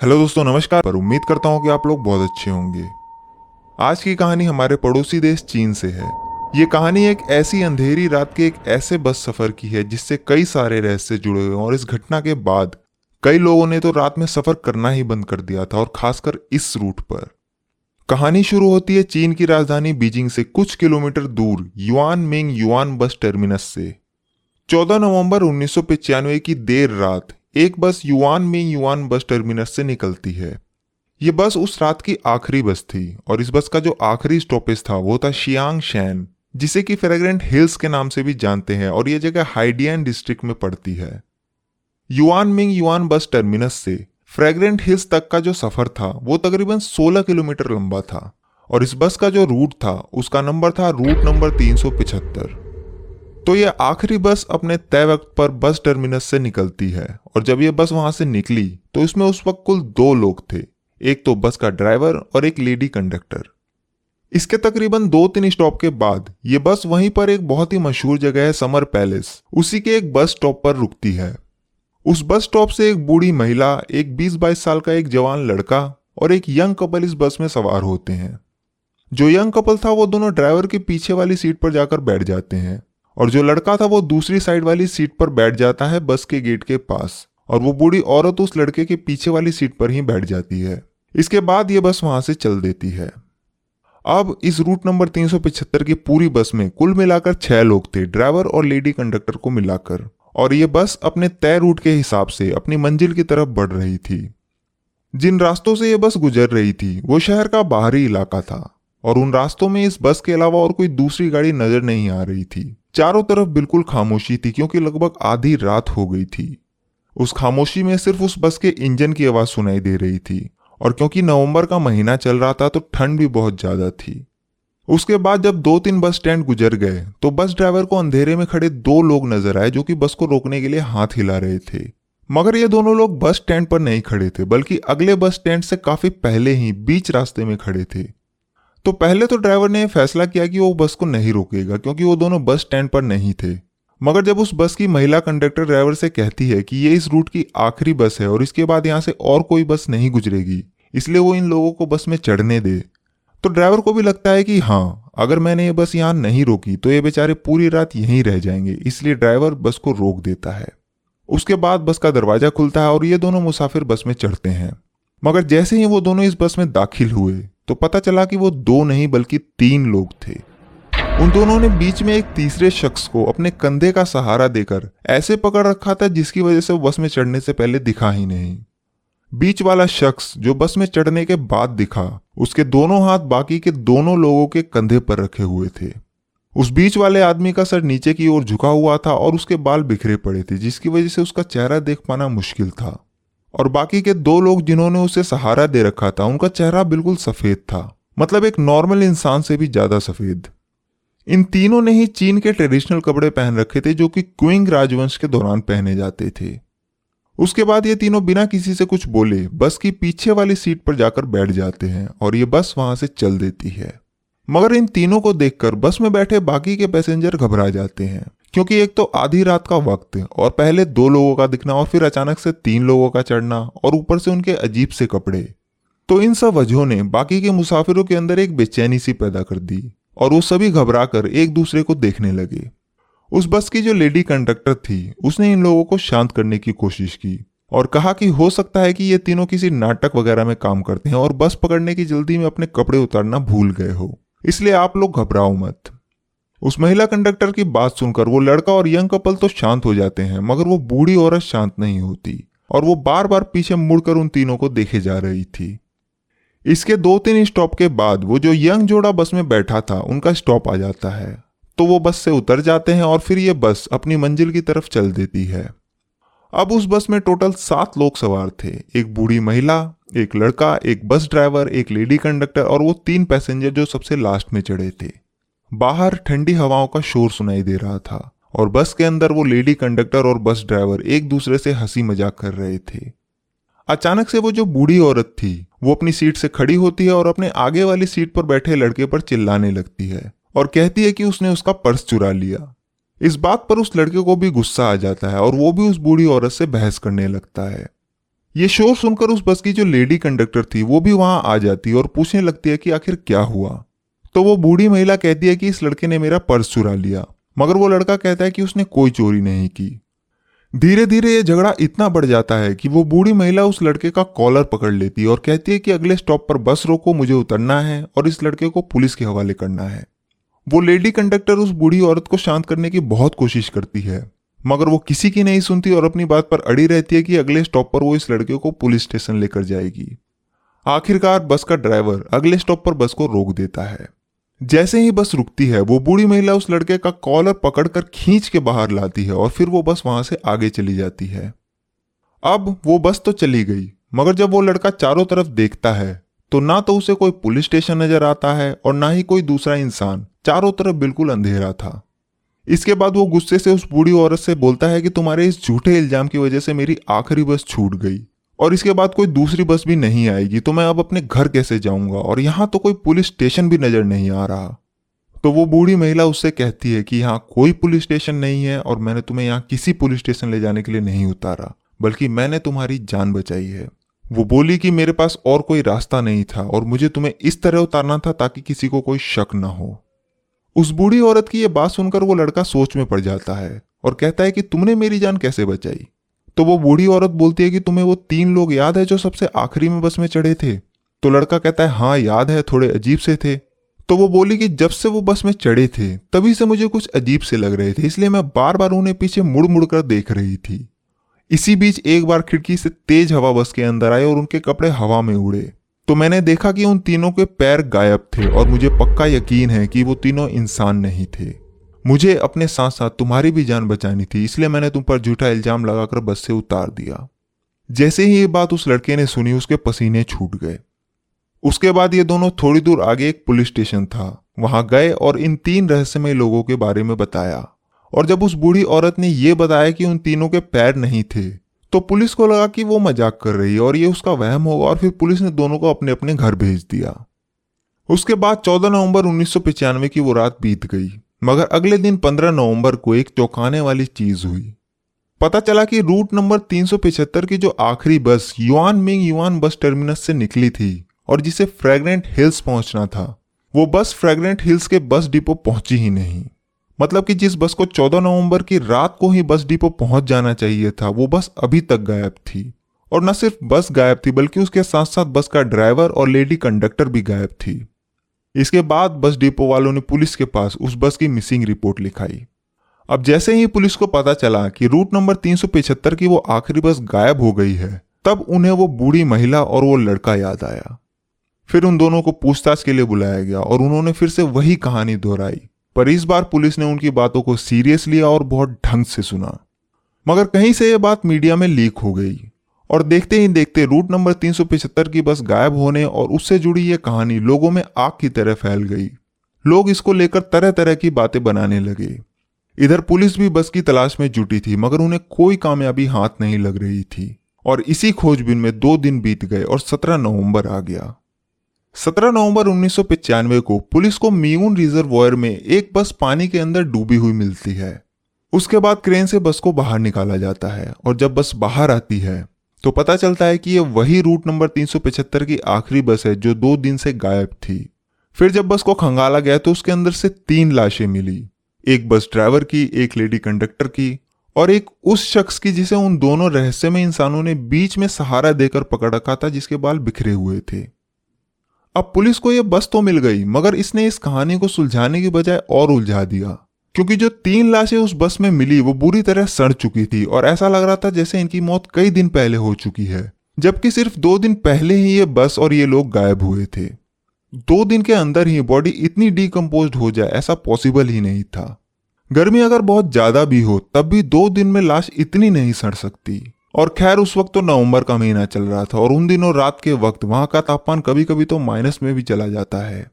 Hello दोस्तों, नमस्कार। पर उम्मीद करता हूँ कि आप लोग बहुत अच्छे होंगे। आज की कहानी हमारे पड़ोसी देश चीन से है। ये कहानी एक ऐसी अंधेरी रात के एक ऐसे बस सफ़र की है, जिससे कई सारे रहस्य जुड़े हुए हैं और इस घटना के बाद कई लोगों ने तो रात में सफ़र करना ही बंद कर दिया था, और खासकर इस रूट पर। कहानी शुरू होती है चीन की राजधानी बीजिंग से कुछ किलोमीटर दूर, Yuan Ming Yuan bus terminus से। 14 नवंबर उन्नीस की देर रात एक बस युआन में युआन बस टर्मिनस से निकलती है। ये बस उस रात की आखिरी बस थी और इस बस का जो आखिरी स्टॉपेज था, वो था शियांग शैन, जिसे कि फ्रेग्रेंट हिल्स के नाम से भी जानते हैं और ये जगह हाइडियन डिस्ट्रिक्ट में पड़ती है। Yuan Ming Yuan bus terminus से फ्रेग्रेंट हिल्स तक का जो सफ़र था, वो तकरीबन 16 किलोमीटर लंबा था और इस बस का जो रूट था, उसका नंबर था रूट नंबर तीन तो ये आखिरी बस अपने तय वक्त पर बस टर्मिनस से निकलती है। और जब ये बस वहाँ से निकली तो इसमें उस वक्त कुल दो लोग थे। एक तो बस का ड्राइवर और एक लेडी कंडक्टर। इसके तकरीबन दो तीन स्टॉप के बाद, ये बस वहीं पर एक बहुत ही मशहूर जगह है, समर पैलेस। उसी के एक बस स्टॉप पर रुकती है। उस बस स्टॉप से एक बूढ़ी महिला, एक 20-22 साल का एक जवान लड़का और एक यंग कपल इस बस में सवार होते हैं। जो यंग कपल था, वो दोनों ड्राइवर के पीछे वाली सीट पर जाकर बैठ जाते हैं। और जो लड़का था वो दूसरी साइड वाली सीट पर बैठ जाता है बस के गेट के पास, और वो बूढ़ी औरत उस लड़के के पीछे वाली सीट पर ही बैठ जाती है। इसके बाद ये बस वहाँ से चल देती है। अब इस रूट नंबर 375 की पूरी बस में कुल मिलाकर छह लोग थे, ड्राइवर और लेडी कंडक्टर को मिलाकर। और ये बस अपने तय रूट के हिसाब से अपनी मंजिल की तरफ़ बढ़ रही थी। जिन रास्तों से ये बस गुजर रही थी, वो शहर का बाहरी इलाका था। और उन रास्तों में इस बस के अलावा और कोई दूसरी गाड़ी नज़र नहीं आ रही थी। चारों तरफ़ बिल्कुल खामोशी थी, क्योंकि लगभग आधी रात हो गई थी। उस खामोशी में सिर्फ़ उस बस के इंजन की आवाज़ सुनाई दे रही थी, और क्योंकि नवंबर का महीना चल रहा था तो ठंड भी बहुत ज़्यादा थी। उसके बाद जब दो तीन बस स्टैंड गुजर गए तो बस ड्राइवर को अंधेरे में खड़े दो लोग नज़र आए, जो कि बस को रोकने के लिए हाथ हिला रहे थे। मगर ये दोनों लोग बस स्टैंड पर नहीं खड़े थे, बल्कि अगले बस स्टैंड से काफ़ी पहले ही बीच रास्ते में खड़े थे। तो पहले तो ड्राइवर ने फैसला किया कि वो बस को नहीं रोकेगा, क्योंकि वो दोनों बस स्टैंड पर नहीं थे। मगर जब उस बस की महिला कंडक्टर ड्राइवर से कहती है कि ये इस रूट की आखिरी बस है और इसके बाद यहाँ से और कोई बस नहीं गुजरेगी, इसलिए वो इन लोगों को बस में चढ़ने दे। तो ड्राइवर को भी लगता है कि हाँ अगर मैंने ये बस यहाँ नहीं रोकी तो ये बेचारे पूरी रात यहीं रह जाएँगे, इसलिए ड्राइवर बस को रोक देता है। उसके बाद बस का दरवाज़ा खुलता है और ये दोनों मुसाफिर बस में चढ़ते हैं। मगर जैसे ही वो दोनों इस बस में दाखिल हुए तो पता चला कि वो दो नहीं बल्कि तीन लोग थे। उन दोनों ने बीच में एक तीसरे शख्स को अपने कंधे का सहारा देकर ऐसे पकड़ रखा था जिसकी वजह से बस में चढ़ने से पहले दिखा ही नहीं। बीच वाला शख्स जो बस में चढ़ने के बाद दिखा, उसके दोनों हाथ बाकी के दोनों लोगों के कंधे पर रखे हुए थे। उस बीच वाले आदमी का सर नीचे की ओर झुका हुआ था और उसके बाल बिखरे पड़े थे, जिसकी वजह से उसका चेहरा देख पाना मुश्किल था। और बाकी के दो लोग जिन्होंने उसे सहारा दे रखा था, उनका चेहरा बिल्कुल सफ़ेद था। मतलब एक नॉर्मल इंसान से भी ज़्यादा सफ़ेद। इन तीनों ने ही चीन के ट्रेडिशनल कपड़े पहन रखे थे, जो कि क्विंग राजवंश के दौरान पहने जाते थे। उसके बाद ये तीनों बिना किसी से कुछ बोले, बस की पीछे वाली सीट पर जाकर बैठ जाते हैं और ये बस वहाँ से चल देती है। मगर इन तीनों को देखकर बस में बैठे बाकी के पैसेंजर घबरा जाते हैं। क्योंकि एक तो आधी रात का वक्त और पहले दो लोगों का दिखना और फिर अचानक से तीन लोगों का चढ़ना और ऊपर से उनके अजीब से कपड़े। तो इन सब वजहों ने बाकी के मुसाफिरों के अंदर एक बेचैनी सी पैदा कर दी और वो सभी घबरा कर एक दूसरे को देखने लगे। उस बस की जो लेडी कंडक्टर थी, उसने इन लोगों को शांत करने की कोशिश की और कहा कि हो सकता है कि ये तीनों किसी नाटक वगैरह में काम करते हैं और बस पकड़ने की जल्दी में अपने कपड़े उतारना भूल गए हो। इसलिए आप लोग घबराओ मत। उस महिला कंडक्टर की बात सुनकर वो लड़का और यंग कपल तो शांत हो जाते हैं, मगर वो बूढ़ी औरत शांत नहीं होती, और वो बार बार पीछे मुड़कर उन तीनों को देखे जा रही थी। इसके दो तीन स्टॉप के बाद वो जो यंग जोड़ा बस में बैठा था, उनका स्टॉप आ जाता है। तो वो बस से उतर जाते हैं और फिर ये बस अपनी मंजिल की तरफ़ चल देती है। अब उस बस में टोटल सात लोग सवार थे, एक बूढ़ी महिला, एक लड़का, एक बस ड्राइवर, एक लेडी कंडक्टर और वो तीन पैसेंजर जो सबसे लास्ट में चढ़े थे। बाहर ठंडी हवाओं का शोर सुनाई दे रहा था, और बस के अंदर वो लेडी कंडक्टर और बस ड्राइवर एक दूसरे से हँसी मज़ाक कर रहे थे। अचानक से वो जो बूढ़ी औरत थी, वो अपनी सीट से खड़ी होती है और अपने आगे वाली सीट पर बैठे लड़के पर चिल्लाने लगती है, और कहती है कि उसने उसका पर्स चुरा लिया। इस बात पर उस लड़के को भी गुस्सा आ जाता है और वो भी उस बूढ़ी औरत से बहस करने लगता है। ये शोर सुनकर उस बस की जो लेडी कंडक्टर थी, वो भी वहाँ आ जाती है और पूछने लगती है कि आखिर क्या हुआ। तो वो बूढ़ी महिला कहती है कि इस लड़के ने मेरा पर्स चुरा लिया। मगर वो लड़का कहता है कि उसने कोई चोरी नहीं की। धीरे धीरे ये झगड़ा इतना बढ़ जाता है कि वो बूढ़ी महिला उस लड़के का कॉलर पकड़ लेती है और कहती है कि अगले स्टॉप पर बस रोको, मुझे उतरना है और इस लड़के को पुलिस के हवाले करना है। वो लेडी कंडक्टर उस बूढ़ी औरत को शांत करने की बहुत कोशिश करती है, मगर वो किसी की नहीं सुनती और अपनी बात पर अड़ी रहती है कि अगले स्टॉप पर वो इस लड़के को पुलिस स्टेशन लेकर जाएगी। आखिरकार बस का ड्राइवर अगले स्टॉप पर बस को रोक देता है। जैसे ही बस रुकती है, वो बूढ़ी महिला उस लड़के का कॉलर पकड़कर खींच के बाहर लाती है और फिर वो बस वहाँ से आगे चली जाती है। अब वो बस तो चली गई, मगर जब वो लड़का चारों तरफ़ देखता है तो ना तो उसे कोई पुलिस स्टेशन नज़र आता है और ना ही कोई दूसरा इंसान, चारों तरफ़ बिल्कुल अंधेरा था। इसके बाद वो गुस्से से उस बूढ़ी औरत से बोलता है कि तुम्हारे इस झूठे इल्ज़ाम की वजह से मेरी आखिरी बस छूट गई। और इसके बाद कोई दूसरी बस भी नहीं आएगी तो मैं अब अपने घर कैसे जाऊँगा? और यहाँ तो कोई पुलिस स्टेशन भी नज़र नहीं आ रहा। तो वो बूढ़ी महिला उससे कहती है कि यहाँ कोई पुलिस स्टेशन नहीं है और मैंने तुम्हें यहाँ किसी पुलिस स्टेशन ले जाने के लिए नहीं उतारा, बल्कि मैंने तुम्हारी जान बचाई है। वो बोली कि मेरे पास और कोई रास्ता नहीं था और मुझे तुम्हें इस तरह उतारना था ताकि किसी को कोई शक न हो। उस बूढ़ी औरत की यह बात सुनकर वो लड़का सोच में पड़ जाता है और कहता है कि तुमने मेरी जान कैसे बचाई? तो वो बूढ़ी औरत बोलती है कि तुम्हें वो तीन लोग याद है जो सबसे आखिरी में बस में चढ़े थे? तो लड़का कहता है हाँ याद है, थोड़े अजीब से थे। तो वो बोली कि जब से वो बस में चढ़े थे, तभी से मुझे कुछ अजीब से लग रहे थे, इसलिए मैं बार बार उन्हें पीछे मुड़ मुड़ कर देख रही थी। इसी बीच एक बार खिड़की से तेज हवा बस के अंदर आए और उनके कपड़े हवा में उड़े। तो मैंने देखा कि उन तीनों के पैर गायब थे और मुझे पक्का यकीन है कि वो तीनों इंसान नहीं थे। मुझे अपने साथ साथ तुम्हारी भी जान बचानी थी, इसलिए मैंने तुम पर झूठा इल्ज़ाम लगाकर बस से उतार दिया। जैसे ही ये बात उस लड़के ने सुनी, उसके पसीने छूट गए। उसके बाद ये दोनों थोड़ी दूर आगे एक पुलिस स्टेशन था। वहाँ गए और इन तीन रहस्यमय लोगों के बारे में बताया। और जब उस बूढ़ी औरत ने यह बताया कि उन तीनों के पैर नहीं थे तो पुलिस को लगा कि वो मज़ाक कर रही है और ये उसका वहम होगा और फिर पुलिस ने दोनों को अपने अपने घर भेज दिया। उसके बाद 14 नवंबर उन्नीस की वो रात बीत गई। मगर अगले दिन 15 नवंबर को एक चौंकाने वाली चीज़ हुई। पता चला कि रूट नंबर 375 की जो आखिरी bus Yuan Ming Yuan bus terminus से निकली थी और जिसे फ्रेगनेंट हिल्स पहुँचना था, वो बस फ्रेगनेंट हिल्स के बस डिपो पहुँची ही नहीं। मतलब कि जिस बस को 14 नवंबर की रात को ही बस डिपो पहुँच जाना चाहिए था, वो बस अभी तक गायब थी। और न सिर्फ़ बस गायब थी, बल्कि उसके साथ साथ बस का ड्राइवर और लेडी कंडक्टर भी गायब थी। इसके बाद बस डिपो वालों ने पुलिस के पास उस बस की मिसिंग रिपोर्ट लिखाई। अब जैसे ही पुलिस को पता चला कि रूट नंबर तीन की वो आखिरी बस गायब हो गई है, तब उन्हें वो बूढ़ी महिला और वो लड़का याद आया। फिर उन दोनों को पूछताछ के लिए बुलाया गया और उन्होंने फिर से वही कहानी दोहराई। पर इस बार पुलिस ने उनकी बातों को सीरियस लिया और बहुत ढंग से सुना। मगर कहीं से यह बात मीडिया में लीक हो गई। और देखते ही देखते रूट नंबर 375 की बस गायब होने और उससे जुड़ी यह कहानी लोगों में आग की तरह फैल गई। लोग इसको लेकर तरह तरह की बातें बनाने लगे। इधर पुलिस भी बस की तलाश में जुटी थी, मगर उन्हें कोई कामयाबी हाथ नहीं लग रही थी। और इसी खोजबीन में दो दिन बीत गए और 17 नवंबर आ गया। 17 नवंबर उन्नीस को पुलिस को मियून रिजर्वॉयर में एक बस पानी के अंदर डूबी हुई मिलती है। उसके बाद क्रेन से बस को बाहर निकाला जाता है और जब बस बाहर आती है तो पता चलता है कि यह वही रूट नंबर 375 की आखिरी बस है जो दो दिन से गायब थी। फिर जब बस को खंगाला गया तो उसके अंदर से तीन लाशें मिली। एक बस ड्राइवर की, एक लेडी कंडक्टर की और एक उस शख्स की जिसे उन दोनों रहस्यमय इंसानों ने बीच में सहारा देकर पकड़ रखा था जिसके बाल बिखरे हुए थे। अब पुलिस को यह बस तो मिल गई, मगर इसने इस कहानी को सुलझाने की बजाय और उलझा दिया। क्योंकि जो तीन लाशें उस बस में मिली, वो बुरी तरह सड़ चुकी थी और ऐसा लग रहा था जैसे इनकी मौत कई दिन पहले हो चुकी है, जबकि सिर्फ़ दो दिन पहले ही ये बस और ये लोग गायब हुए थे। दो दिन के अंदर ही बॉडी इतनी डिकम्पोज हो जाए, ऐसा पॉसिबल ही नहीं था। गर्मी अगर बहुत ज़्यादा भी हो, तब भी दो दिन में लाश इतनी नहीं सड़ सकती। और खैर, उस वक्त तो नवंबर का महीना चल रहा था और उन दिनों रात के वक्त वहाँ का तापमान कभी कभी तो माइनस में भी चला जाता है।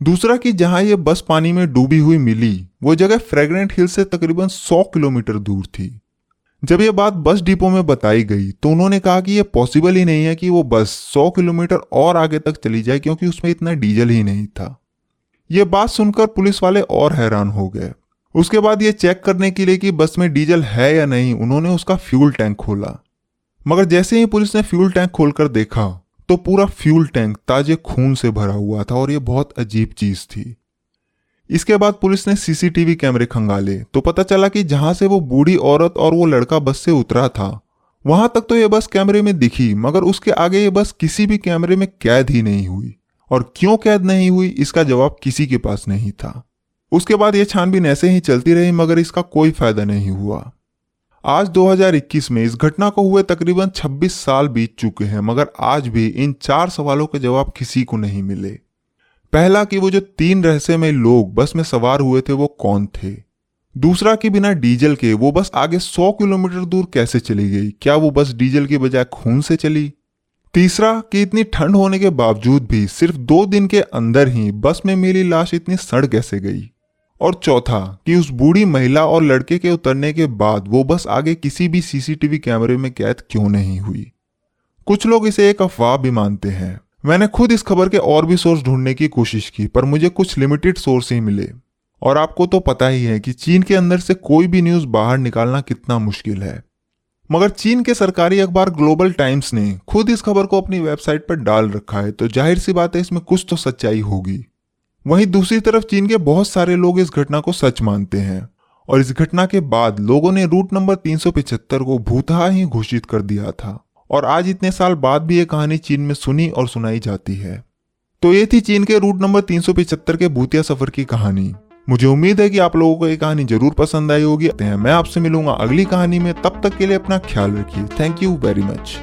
दूसरा कि जहाँ ये बस पानी में डूबी हुई मिली वो जगह फ्रेगनेंट हिल से तकरीबन 100 किलोमीटर दूर थी। जब ये बात बस डिपो में बताई गई तो उन्होंने कहा कि यह पॉसिबल ही नहीं है कि वो बस 100 किलोमीटर और आगे तक चली जाए, क्योंकि उसमें इतना डीजल ही नहीं था। ये बात सुनकर पुलिस वाले और हैरान हो गए। उसके बाद ये चेक करने के लिए कि बस में डीजल है या नहीं, उन्होंने उसका फ्यूल टैंक खोला। मगर जैसे ही पुलिस ने फ्यूल टैंक खोलकर देखा तो पूरा फ्यूल टैंक ताजे खून से भरा हुआ था और यह बहुत अजीब चीज़ थी। इसके बाद पुलिस ने सीसीटीवी कैमरे खंगाले तो पता चला कि जहाँ से वो बूढ़ी औरत और वो लड़का बस से उतरा था। वहाँ तक तो ये बस कैमरे में दिखी, मगर उसके आगे ये बस किसी भी कैमरे में कैद ही नहीं हुई। और क्यों कैद नहीं हुई, इसका जवाब किसी के पास नहीं था। उसके बाद ये छानबीन ऐसे ही चलती रही, मगर इसका कोई फ़ायदा नहीं हुआ। आज 2021 में इस घटना को हुए तकरीबन 26 साल बीत चुके हैं, मगर आज भी इन चार सवालों के जवाब किसी को नहीं मिले। पहला कि वो जो तीन रहस्यमय लोग बस में सवार हुए थे, वो कौन थे? दूसरा कि बिना डीजल के वो बस आगे 100 किलोमीटर दूर कैसे चली गई? क्या वो बस डीजल की बजाय खून से चली? तीसरा कि इतनी ठंड होने के बावजूद भी सिर्फ़ दो दिन के अंदर ही बस में मिली लाश इतनी सड़ कैसे गई? और चौथा कि उस बूढ़ी महिला और लड़के के उतरने के बाद वो बस आगे किसी भी सीसीटीवी कैमरे में कैद क्यों नहीं हुई? कुछ लोग इसे एक अफवाह भी मानते हैं। मैंने खुद इस खबर के और भी सोर्स ढूँढने की कोशिश की, पर मुझे कुछ लिमिटेड सोर्स ही मिले। और आपको तो पता ही है कि चीन के अंदर से कोई भी न्यूज़ बाहर निकालना कितना मुश्किल है। मगर चीन के सरकारी अखबार ग्लोबल टाइम्स ने खुद इस खबर को अपनी वेबसाइट पर डाल रखा है तो ज़ाहिर सी बात है इसमें कुछ तो सच्चाई होगी। वहीं दूसरी तरफ़ चीन के बहुत सारे लोग इस घटना को सच मानते हैं, और इस घटना के बाद लोगों ने रूट नंबर 375 को भूतहा ही घोषित कर दिया था। और आज इतने साल बाद भी ये कहानी चीन में सुनी और सुनाई जाती है। तो ये थी चीन के रूट नंबर 375 के भूतिया सफ़र की कहानी। मुझे उम्मीद है कि आप लोगों को ये कहानी ज़रूर पसंद आई होगी। मैं आपसे मिलूँगा अगली कहानी में। तब तक के लिए अपना ख्याल रखिए। Thank you very much